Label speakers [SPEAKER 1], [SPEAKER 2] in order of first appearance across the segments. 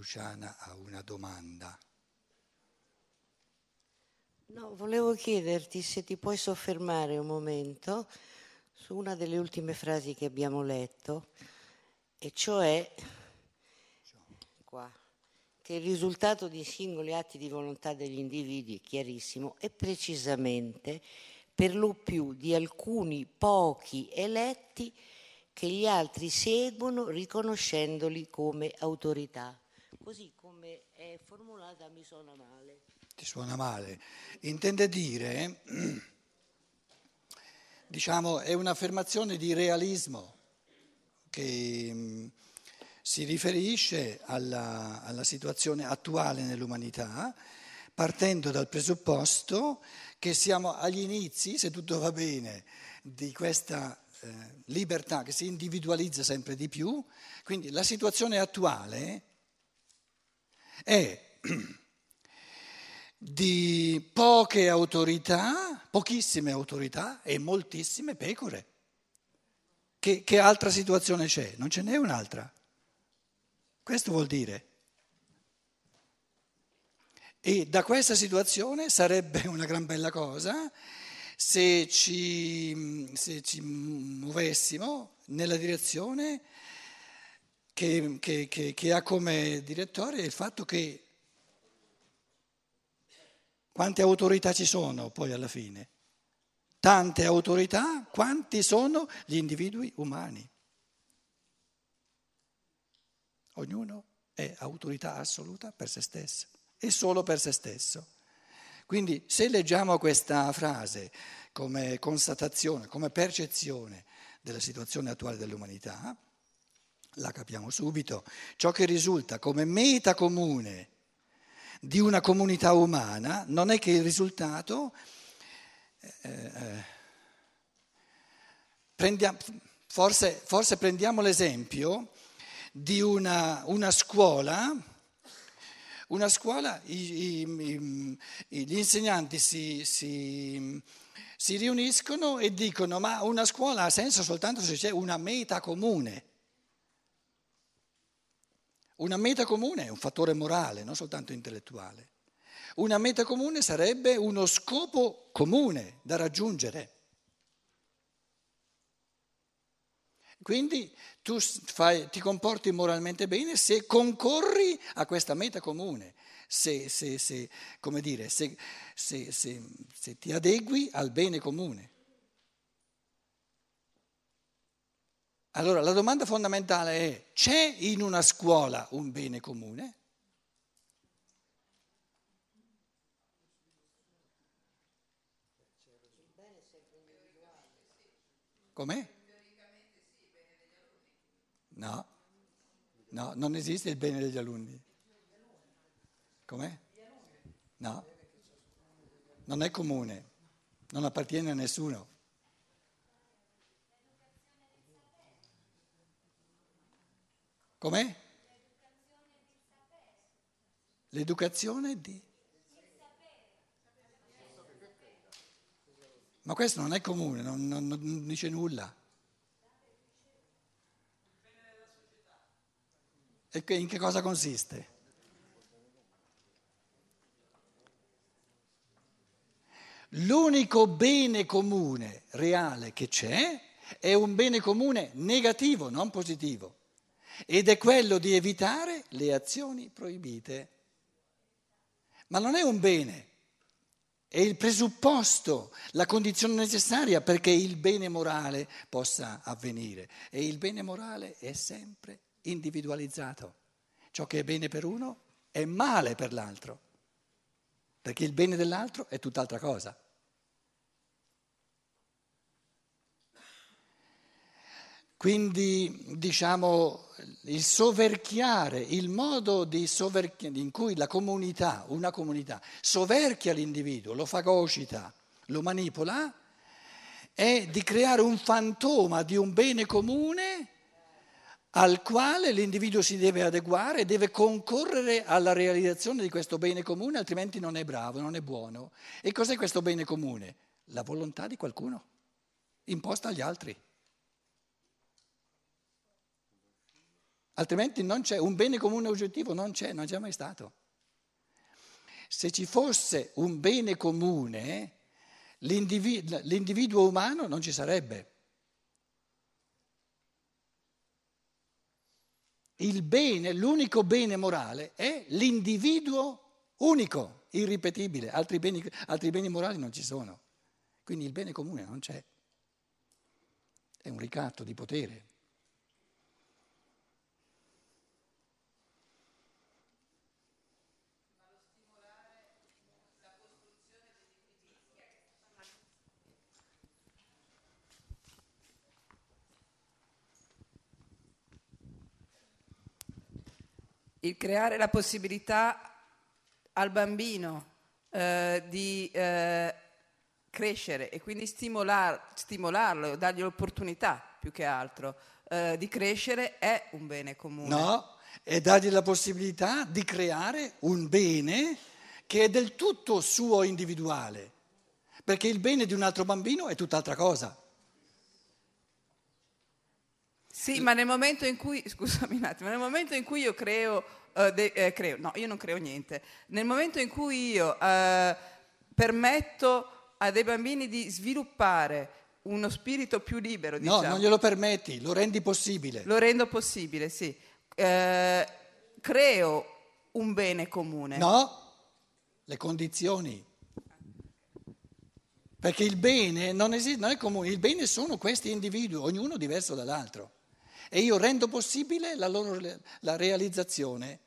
[SPEAKER 1] Luciana ha una domanda.
[SPEAKER 2] No, volevo chiederti se ti puoi soffermare un momento su una delle ultime frasi che abbiamo letto, e cioè qua, che il risultato di singoli atti di volontà degli individui è chiarissimo e precisamente per lo più di alcuni pochi eletti che gli altri seguono riconoscendoli come autorità. Così come è formulata mi suona male.
[SPEAKER 1] Ti suona male. Intende dire, diciamo, è un'affermazione di realismo che mm, si riferisce alla, alla situazione attuale nell'umanità, partendo dal presupposto che siamo agli inizi, se tutto va bene, di questa eh, libertà che si individualizza sempre di più. Quindi la situazione attuale è di poche autorità, pochissime autorità e moltissime pecore. Che, che altra situazione c'è? Non ce n'è un'altra. Questo vuol dire. E da questa situazione sarebbe una gran bella cosa se ci, se ci muovessimo nella direzione che, che, che, che ha come direttore il fatto che quante autorità ci sono poi alla fine? Tante autorità, quanti sono gli individui umani? Ognuno è autorità assoluta per se stesso e solo per se stesso. Quindi se leggiamo questa frase come constatazione, come percezione della situazione attuale dell'umanità, la capiamo subito. Ciò che risulta come meta comune di una comunità umana non è che il risultato, eh, eh, prendiamo, forse, forse, prendiamo l'esempio di una, una scuola, una scuola i, i, i, gli insegnanti si, si, si riuniscono e dicono ma una scuola ha senso soltanto se c'è una meta comune. Una meta comune è un fattore morale, non soltanto intellettuale. Una meta comune sarebbe uno scopo comune da raggiungere. Quindi tu fai, ti comporti moralmente bene se concorri a questa meta comune, se, se, se, dire, se ti adegui al bene comune. Allora la domanda fondamentale è, c'è in una scuola un bene comune? Com'è? No, no, non esiste il bene degli alunni. Com'è? No, non è comune, non appartiene a nessuno. Com'è? L'educazione di... Ma questo non è comune, non, non, non dice nulla. E in che cosa consiste? L'unico bene comune reale che c'è è un bene comune negativo, non positivo ed è quello di evitare le azioni proibite. Ma non è un bene, è il presupposto, la condizione necessaria perché il bene morale possa avvenire. E il bene morale è sempre individualizzato. Ciò che è bene per uno è male per l'altro, perché il bene dell'altro è tutt'altra cosa. Quindi diciamo il soverchiare, il modo in cui la comunità, una comunità, soverchia l'individuo, lo fagocita, lo manipola, è di creare un fantoma di un bene comune al quale l'individuo si deve adeguare, deve concorrere alla realizzazione di questo bene comune, altrimenti non è bravo, non è buono. E cos'è questo bene comune? La volontà di qualcuno, imposta agli altri. Altrimenti non c'è, un bene comune oggettivo non c'è, non c'è mai stato. Se ci fosse un bene comune, l'individuo, l'individuo umano non ci sarebbe. Il bene, l'unico bene morale è l'individuo unico, irripetibile, altri beni, altri beni morali non ci sono. Quindi il bene comune non c'è. È un ricatto di potere.
[SPEAKER 3] Il creare la possibilità al bambino eh, di eh, crescere e quindi stimolar, stimolarlo, dargli l'opportunità più che altro eh, di crescere è un bene comune.
[SPEAKER 1] No, è dargli la possibilità di creare un bene che è del tutto suo individuale, perché il bene di un altro bambino è tutt'altra cosa.
[SPEAKER 3] Sì, ma nel momento in cui, scusami un attimo, nel momento in cui io creo, uh, de, eh, creo, no, io non creo niente, nel momento in cui io uh, permetto a dei bambini di sviluppare uno spirito più libero, diciamo,
[SPEAKER 1] No, non glielo permetti, lo rendi possibile.
[SPEAKER 3] lo rendo possibile, sì, uh, creo un bene comune.
[SPEAKER 1] No, le condizioni. Perché il bene non esiste, non è comune, il bene sono questi individui, ognuno diverso dall'altro. E io rendo possibile la loro la realizzazione.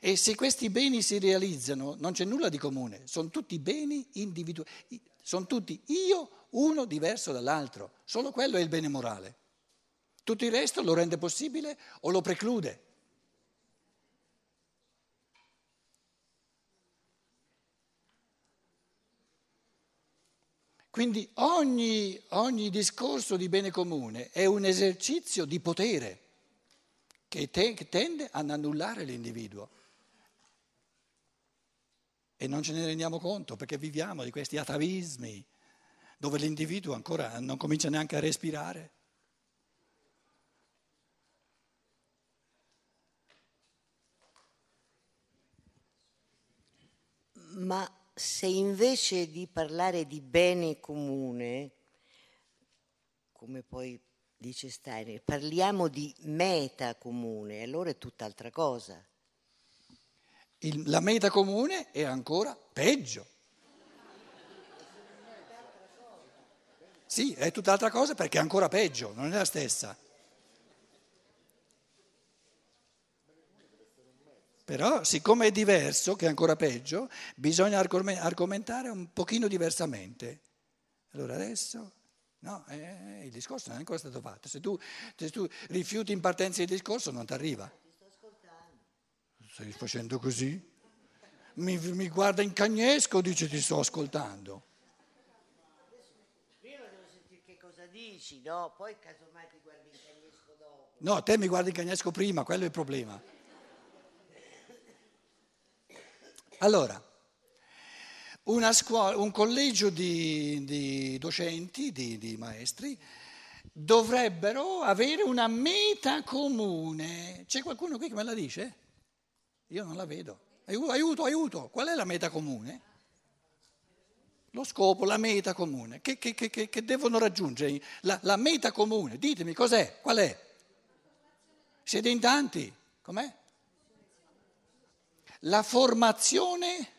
[SPEAKER 1] E se questi beni si realizzano, non c'è nulla di comune, sono tutti beni individuali, sono tutti io uno diverso dall'altro, solo quello è il bene morale. Tutto il resto lo rende possibile o lo preclude. Quindi ogni, ogni, discorso di bene comune è un esercizio di potere che, te, che tende ad annullare l'individuo. E non ce ne rendiamo conto perché viviamo di questi atavismi dove l'individuo ancora non comincia neanche a respirare.
[SPEAKER 2] Ma se invece di parlare di bene comune, come poi dice Steiner, parliamo di meta comune, allora è tutt'altra cosa.
[SPEAKER 1] Il, la meta comune è ancora peggio. Sì, è tutt'altra cosa perché è ancora peggio, non è la stessa. Però, siccome è diverso, che è ancora peggio, bisogna argomentare un pochino diversamente. Allora adesso, no, eh, il discorso non è ancora stato fatto. Se tu, se tu rifiuti in partenza il discorso non ti arriva.
[SPEAKER 2] Ti sto ascoltando.
[SPEAKER 1] Stai facendo così? Mi, mi guarda in cagnesco, dice ti sto ascoltando.
[SPEAKER 2] Prima devo sentire che cosa dici, no? Poi casomai ti guardi in cagnesco dopo.
[SPEAKER 1] No, te mi guardi in cagnesco prima, quello è il problema. Allora, scuola, un collegio di, di docenti, di, di, maestri, dovrebbero avere una meta comune. C'è qualcuno qui che me la dice? Io non la vedo. Aiuto, aiuto. Qual è la meta comune? Lo scopo, la meta comune. Che, che, che, che devono raggiungere? La, la meta comune. Ditemi cos'è? Qual è? Siete in tanti? Com'è? La formazione?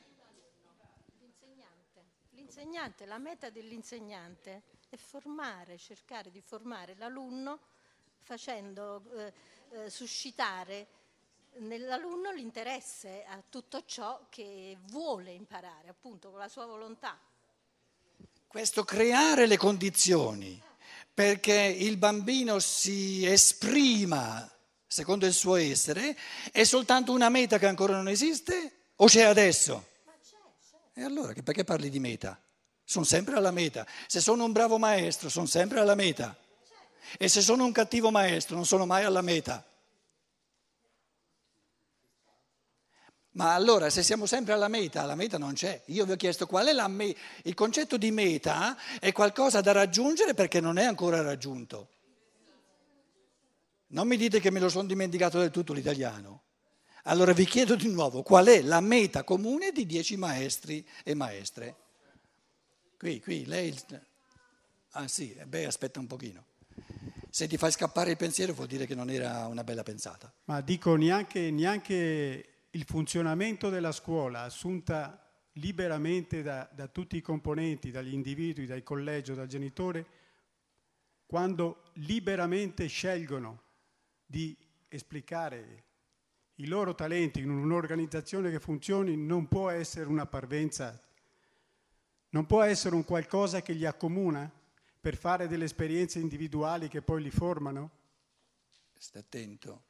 [SPEAKER 4] L'insegnante. L'insegnante, la meta dell'insegnante è formare, cercare di formare l'alunno facendo eh, eh, suscitare nell'alunno l'interesse a tutto ciò che vuole imparare, appunto con la sua volontà.
[SPEAKER 1] Questo creare le condizioni perché il bambino si esprima secondo il suo essere, è soltanto una meta che ancora non esiste o c'è adesso? E allora perché parli di meta? Sono sempre alla meta. Se sono un bravo maestro, sono sempre alla meta. E se sono un cattivo maestro, non sono mai alla meta. Ma allora, se siamo sempre alla meta, la meta non c'è. Io vi ho chiesto qual è la meta. Il concetto di meta è qualcosa da raggiungere perché non è ancora raggiunto. Non mi dite che me lo sono dimenticato del tutto l'italiano. Allora vi chiedo di nuovo qual è la meta comune di dieci maestri e maestre. Qui, qui, lei... Ah sì, eh, beh, aspetta un pochino. Se ti fai scappare il pensiero vuol dire che non era una bella pensata.
[SPEAKER 5] Ma dico neanche, neanche il funzionamento della scuola assunta liberamente da, da, tutti i componenti, dagli individui, dal collegio, dal genitore, quando liberamente scelgono di esplicare i loro talenti in un'organizzazione che funzioni, non può essere una parvenza, non può essere un qualcosa che li accomuna per fare delle esperienze individuali che poi li formano?
[SPEAKER 1] Sta attento.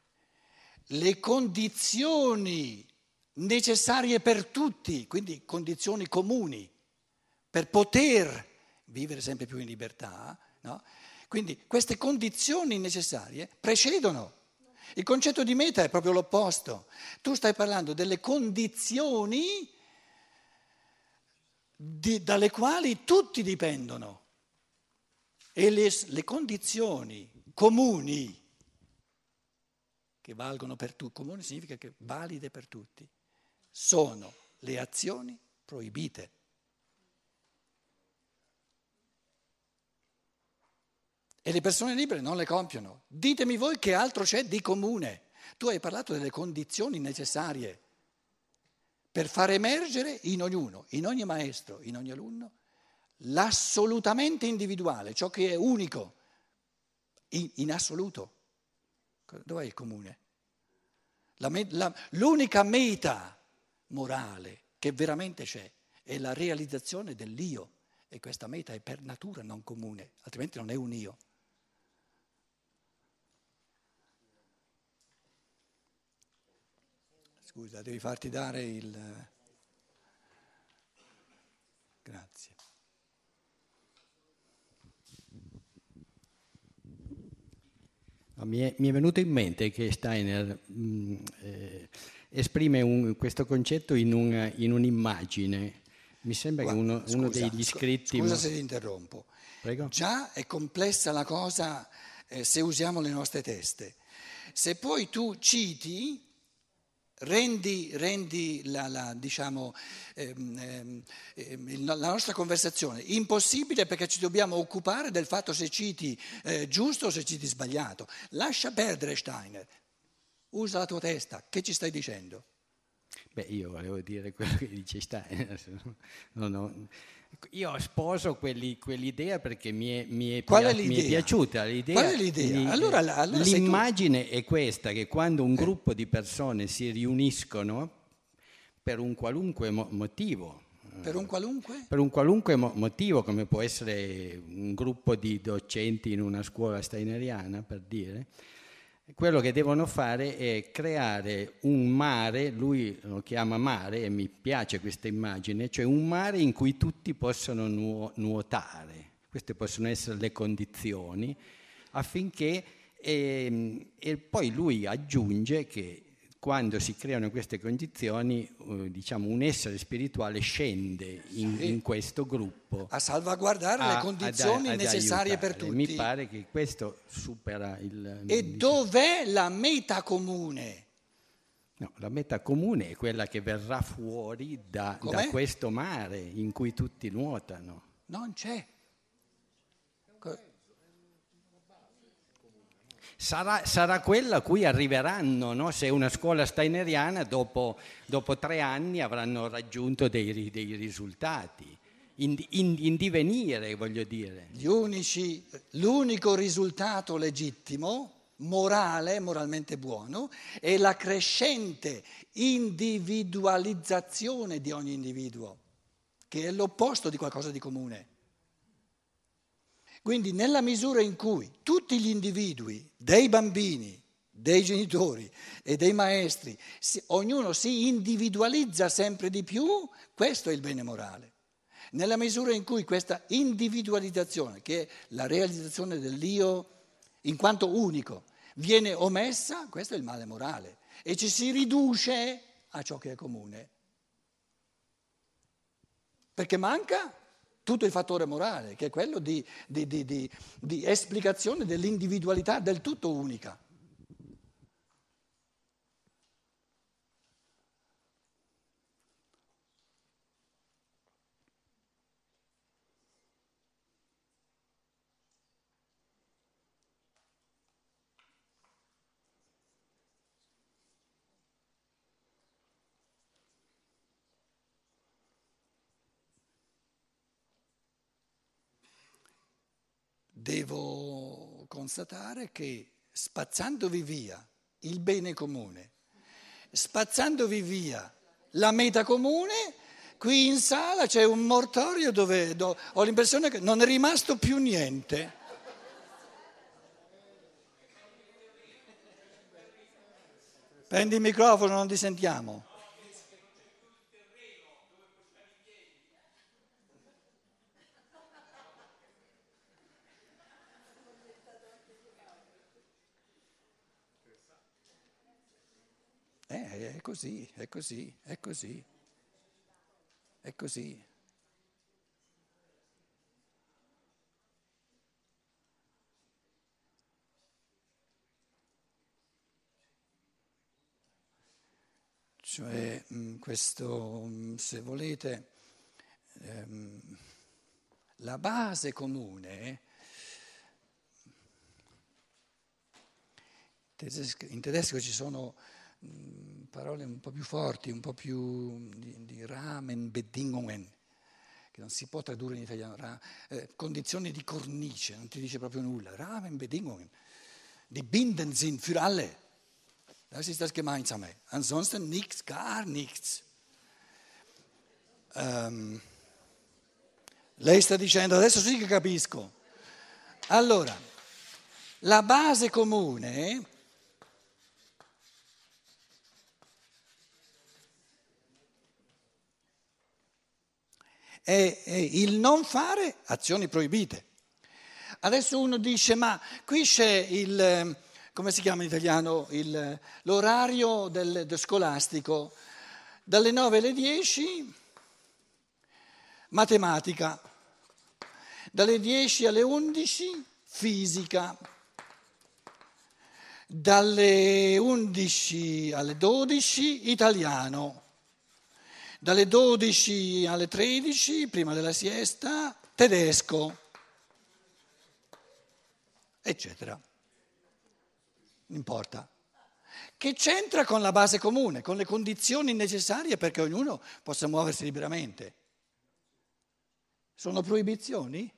[SPEAKER 1] Le condizioni necessarie per tutti, quindi condizioni comuni, per poter vivere sempre più in libertà, no? Quindi queste condizioni necessarie precedono. Il concetto di meta è proprio l'opposto. Tu stai parlando delle condizioni di, dalle quali tutti dipendono. E le, le condizioni comuni, che valgono per tutti, comuni significa che valide per tutti, sono le azioni proibite. E le persone libere non le compiono. Ditemi voi che altro c'è di comune. Tu hai parlato delle condizioni necessarie per far emergere in ognuno, in ogni maestro, in ogni alunno, l'assolutamente individuale, ciò che è unico, in, in assoluto. Dov'è il comune? La, la, l'unica meta morale che veramente c'è, è la realizzazione dell'io e questa meta è per natura non comune, altrimenti non è un io. Scusa, devi farti dare il... Grazie.
[SPEAKER 6] Mi è, mi è, venuto in mente che Steiner mh, mm, eh, esprime un, questo concetto in, un, in, un'immagine. Mi sembra Guarda, che uno, scusa, uno, degli scritti...
[SPEAKER 1] Scusa se ti interrompo.
[SPEAKER 6] Prego?
[SPEAKER 1] Già è complessa la cosa eh, se usiamo le nostre teste. Se poi tu citi, rendi, rendi la, la, diciamo, ehm, ehm, la, nostra conversazione impossibile perché ci dobbiamo occupare del fatto se citi eh, giusto o se citi sbagliato. Lascia perdere Steiner, usa la tua testa, che ci stai dicendo?
[SPEAKER 6] Beh, io volevo dire quello che dice Steiner. No, no. Io sposo quelli, quell'idea perché mi è, mi è,
[SPEAKER 1] Qual è
[SPEAKER 6] mi è piaciuta. L'idea,
[SPEAKER 1] Qual è l'idea? Allora, allora
[SPEAKER 6] l'immagine è questa, che quando un gruppo di persone si riuniscono per un qualunque mo- motivo,
[SPEAKER 1] per un qualunque?
[SPEAKER 6] Per un qualunque mo- motivo, come può essere un gruppo di docenti in una scuola steineriana, per dire, quello che devono fare è creare un mare, lui lo chiama mare e mi piace questa immagine, cioè un mare in cui tutti possono nuotare. Queste possono essere le condizioni affinché, e, ehm, e poi lui aggiunge che quando si creano queste condizioni, eh, diciamo, un essere spirituale scende in, in questo gruppo.
[SPEAKER 1] A salvaguardare a, le condizioni ad, ad necessarie
[SPEAKER 6] aiutare.
[SPEAKER 1] per tutti.
[SPEAKER 6] Mi pare che questo supera il...
[SPEAKER 1] E diciamo. dov'è la meta comune?
[SPEAKER 6] No, la meta comune è quella che verrà fuori da, da questo mare in cui tutti nuotano.
[SPEAKER 1] Non c'è.
[SPEAKER 6] Sarà, sarà quella a cui arriveranno, no? se una scuola steineriana dopo, dopo, tre anni avranno raggiunto dei, dei risultati. In, in, in, divenire, voglio dire.
[SPEAKER 1] Unici, l'unico risultato legittimo, morale, moralmente buono, è la crescente individualizzazione di ogni individuo, che è l'opposto di qualcosa di comune. Quindi nella misura in cui tutti gli individui, dei bambini, dei genitori e dei maestri, ognuno si individualizza sempre di più, questo è il bene morale. Nella misura in cui questa individualizzazione, che è la realizzazione dell'io in quanto unico, viene omessa, questo è il male morale e ci si riduce a ciò che è comune. Perché manca tutto il fattore morale, che è quello di, di, di, di esplicazione dell'individualità del tutto unica. Devo constatare che spazzandovi via il bene comune, spazzandovi via la meta comune, qui in sala c'è un mortorio dove ho l'impressione che non è rimasto più niente. Prendi il microfono, non ti sentiamo. Eh, è così, è così, è così, è così. Cioè mm, questo, mm, se volete, ehm, la base comune in tedesco ci sono parole un po' più forti, un po' più di, di Rahmenbedingungen, che non si può tradurre in italiano, ra, eh, condizioni di cornice, non ti dice proprio nulla. Rahmenbedingungen, die binden sind für alle. Das ist das Gemeinsame. Ansonsten nichts, gar nichts. Um, lei sta dicendo, adesso sì che capisco. Allora, la base comune è, è il non fare azioni proibite. Adesso uno dice, ma qui c'è il, come si chiama in italiano, il, l'orario del, del scolastico, dalle 9 alle 10 matematica, dalle 10 alle 11 fisica, dalle 11 alle 12 italiano dalle 12 alle 13, prima della siesta, tedesco, eccetera. Non importa. Che c'entra con la base comune, con le condizioni necessarie perché ognuno possa muoversi liberamente. Sono proibizioni?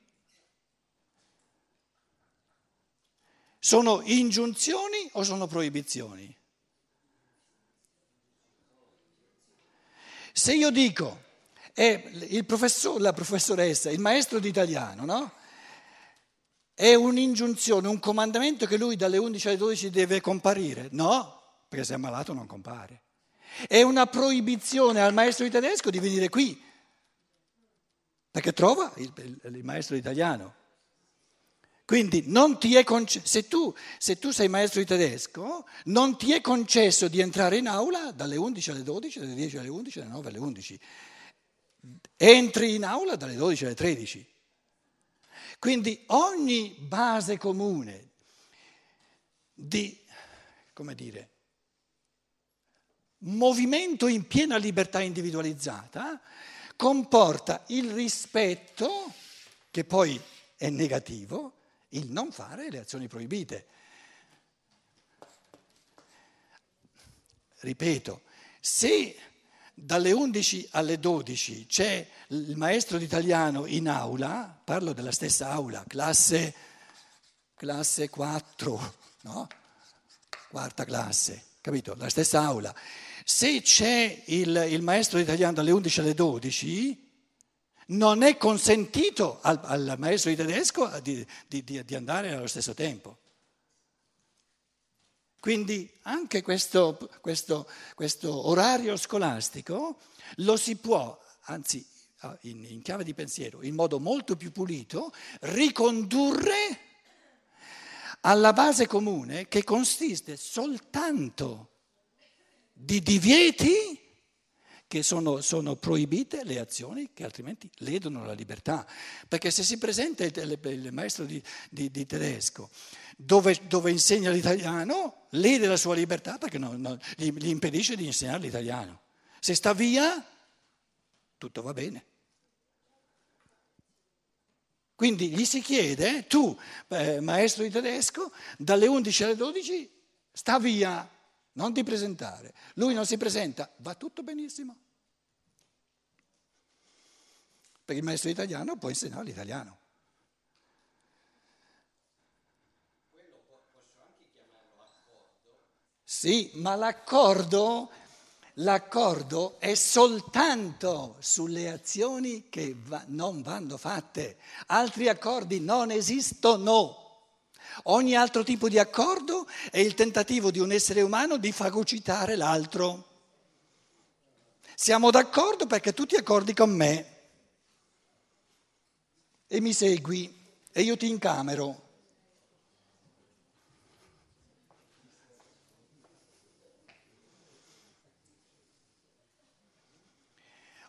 [SPEAKER 1] Sono ingiunzioni o sono proibizioni? Se io dico, il professor, la professoressa, il maestro di italiano, no? È un'ingiunzione, un comandamento che lui dalle 11 alle 12 deve comparire? No, perché se è ammalato non compare. È una proibizione al maestro di tedesco di venire qui, perché trova il, il, il maestro italiano. Quindi concesso, se tu, se tu sei maestro di tedesco, non ti è concesso di entrare in aula dalle 11 alle 12, dalle 10 alle 11, dalle 9 alle 11. Entri in aula dalle 12 alle 13. Quindi ogni base comune di, come dire, movimento in piena libertà individualizzata comporta il rispetto, che poi è negativo, il non fare le azioni proibite. Ripeto, se dalle 11 alle 12 c'è il maestro di italiano in aula, parlo della stessa aula, classe, classe 4, no? quarta classe, capito? La stessa aula. Se c'è il, il maestro di italiano dalle 11 alle 12, non è consentito al, al maestro di tedesco di, di, di, andare allo stesso tempo. Quindi anche questo, questo, questo orario scolastico lo si può, anzi in, in chiave di pensiero, in modo molto più pulito, ricondurre alla base comune che consiste soltanto di divieti che sono, sono, proibite le azioni che altrimenti ledono la libertà. Perché se si presenta il, il maestro di, di, di tedesco dove, dove, insegna l'italiano, lede la sua libertà perché non, non, gli, gli impedisce di insegnare l'italiano. Se sta via, tutto va bene. Quindi gli si chiede, tu, eh, maestro di tedesco, dalle 11 alle 12 sta via non ti presentare. Lui non si presenta, va tutto benissimo. Perché il maestro italiano può insegnare l'italiano. Sì, ma l'accordo, l'accordo, è soltanto sulle azioni che va, non vanno fatte. Altri accordi non esistono. Ogni altro tipo di accordo è il tentativo di un essere umano di fagocitare l'altro. Siamo d'accordo perché tu ti accordi con me e mi segui e io ti incamero.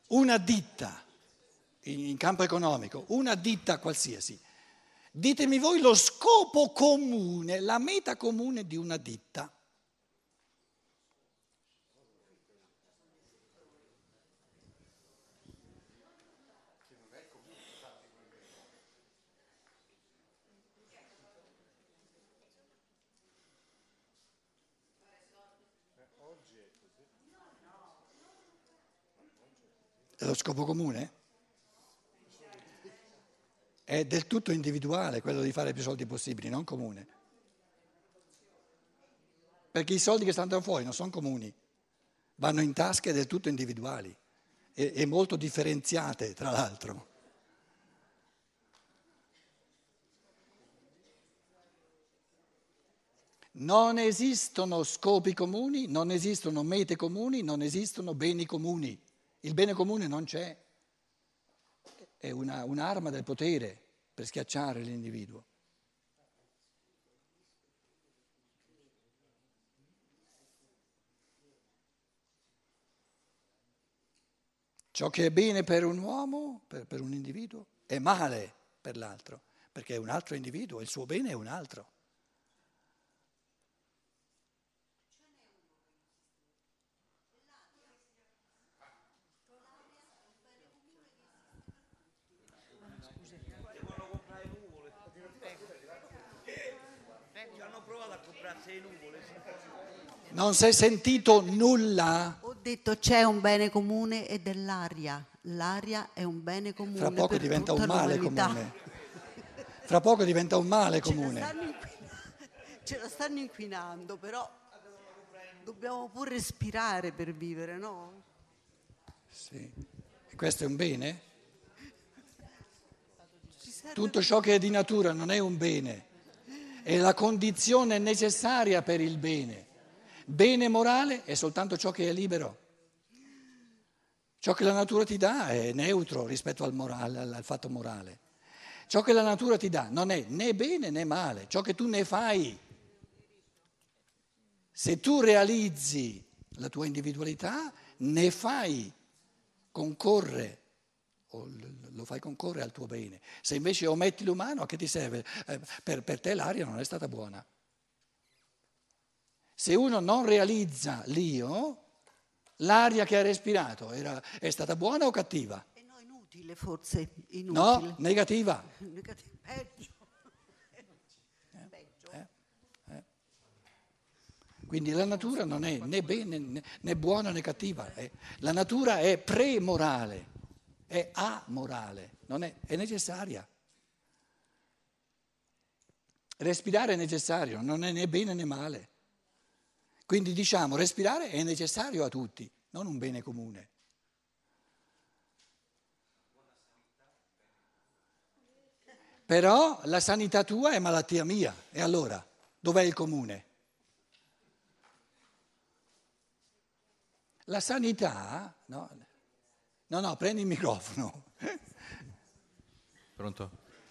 [SPEAKER 1] Una ditta in campo economico, una ditta qualsiasi, ditemi voi lo scopo comune, la meta comune di una ditta. Lo scopo comune? È del tutto individuale quello di fare più soldi possibili, non comune. Perché i soldi che stanno fuori non sono comuni, vanno in tasche del tutto individuali e, e molto differenziate, tra l'altro. Non esistono scopi comuni, non esistono mete comuni, non esistono beni comuni. Il bene comune non c'è, è una, un'arma del potere per schiacciare l'individuo. Ciò che è bene per un uomo, per, per un individuo, è male per l'altro, perché è un altro individuo, il suo bene è un altro. Non si è sentito nulla?
[SPEAKER 7] Ho detto c'è un bene comune ed è l'aria. L'aria è un bene comune.
[SPEAKER 1] Fra poco diventa un male comune. Fra poco diventa un male
[SPEAKER 7] Ce la,
[SPEAKER 1] comune.
[SPEAKER 7] ce la stanno inquinando, però dobbiamo pure respirare per vivere, no?
[SPEAKER 1] Sì. E questo è un bene? Tutto ciò che è di natura non è un bene, è la condizione necessaria per il bene. Bene morale è soltanto ciò che è libero. Ciò che la natura ti dà è neutro rispetto al, morale, al- fatto morale. Ciò che la natura ti dà non è né bene né male, ciò che tu ne fai. Se tu realizzi la tua individualità, ne fai, concorre, lo fai concorrere al tuo bene. Se invece ometti l'umano, a che ti serve? Eh, per, per te l'aria non è stata buona. Se uno non realizza l'io, l'aria che ha respirato era- è stata buona o cattiva?
[SPEAKER 7] E no, inutile forse, inutile.
[SPEAKER 1] No, negativa.
[SPEAKER 7] Negativo, peggio.
[SPEAKER 1] Quindi la natura non è né bene né, buona né cattiva, la natura è premorale, è amorale, non è, è necessaria. Respirare è necessario, non è né bene né male. Quindi diciamo, respirare è necessario a tutti, non un bene comune. Però la sanità tua è malattia mia, e allora dov'è il comune? La sanità, no, no, no prendi il microfono.
[SPEAKER 8] Pronto?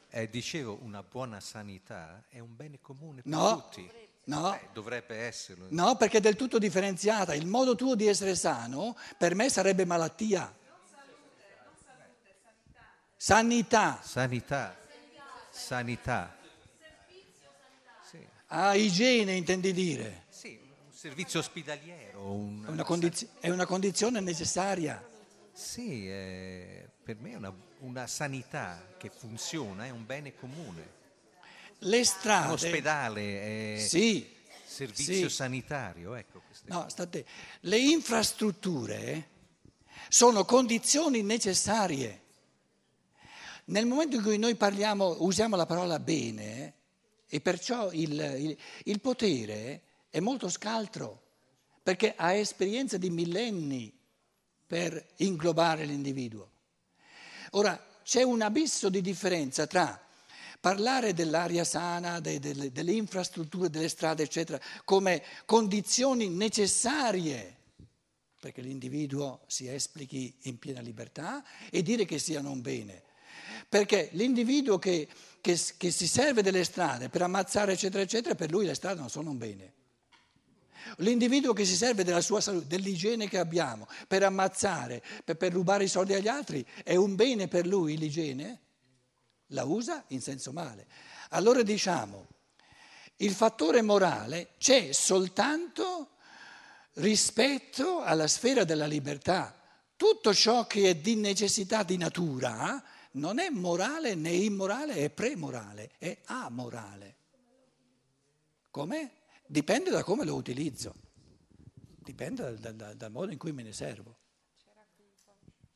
[SPEAKER 8] Eh, dicevo, una buona sanità è un bene comune per
[SPEAKER 1] No,
[SPEAKER 8] tutti.
[SPEAKER 1] no.
[SPEAKER 8] Eh, dovrebbe esserlo.
[SPEAKER 1] No, perché è del tutto differenziata. Il modo tuo di essere sano per me sarebbe malattia. Sanità,
[SPEAKER 8] Sanità. Sanità. Sì,
[SPEAKER 1] ah, igiene intendi dire.
[SPEAKER 8] sì, un servizio ospedaliero. un-
[SPEAKER 1] È una, condiz- è una condizione necessaria.
[SPEAKER 8] Sì, eh, per me è una, una sanità che funziona è un bene comune.
[SPEAKER 1] Le
[SPEAKER 8] Un
[SPEAKER 1] strade...
[SPEAKER 8] ospedale è
[SPEAKER 1] Sì,
[SPEAKER 8] servizio
[SPEAKER 1] sì.
[SPEAKER 8] sanitario, ecco queste
[SPEAKER 1] No, state. Le infrastrutture sono condizioni necessarie. Nel momento in cui noi parliamo, usiamo la parola bene, e perciò il, il- il potere è molto scaltro. perché ha esperienza di millenni per inglobare l'individuo. Ora, c'è un abisso di differenza tra parlare dell'aria sana, de, de, delle infrastrutture, delle strade, eccetera, come condizioni necessarie perché l'individuo si esplichi in piena libertà e dire che siano un bene. Perché l'individuo che, che, che si serve delle strade per ammazzare, eccetera, eccetera, per lui le strade non sono un bene. L'individuo che si serve della sua salute, dell'igiene che abbiamo, per ammazzare, per, per rubare i soldi agli altri, è un bene per lui l'igiene? La usa in senso male. Allora diciamo, il fattore morale c'è soltanto rispetto alla sfera della libertà. Tutto ciò che è di necessità di natura non è morale né immorale, è premorale, è amorale. Come? Dipende da come lo utilizzo, dipende dal, dal, dal modo in cui me ne servo.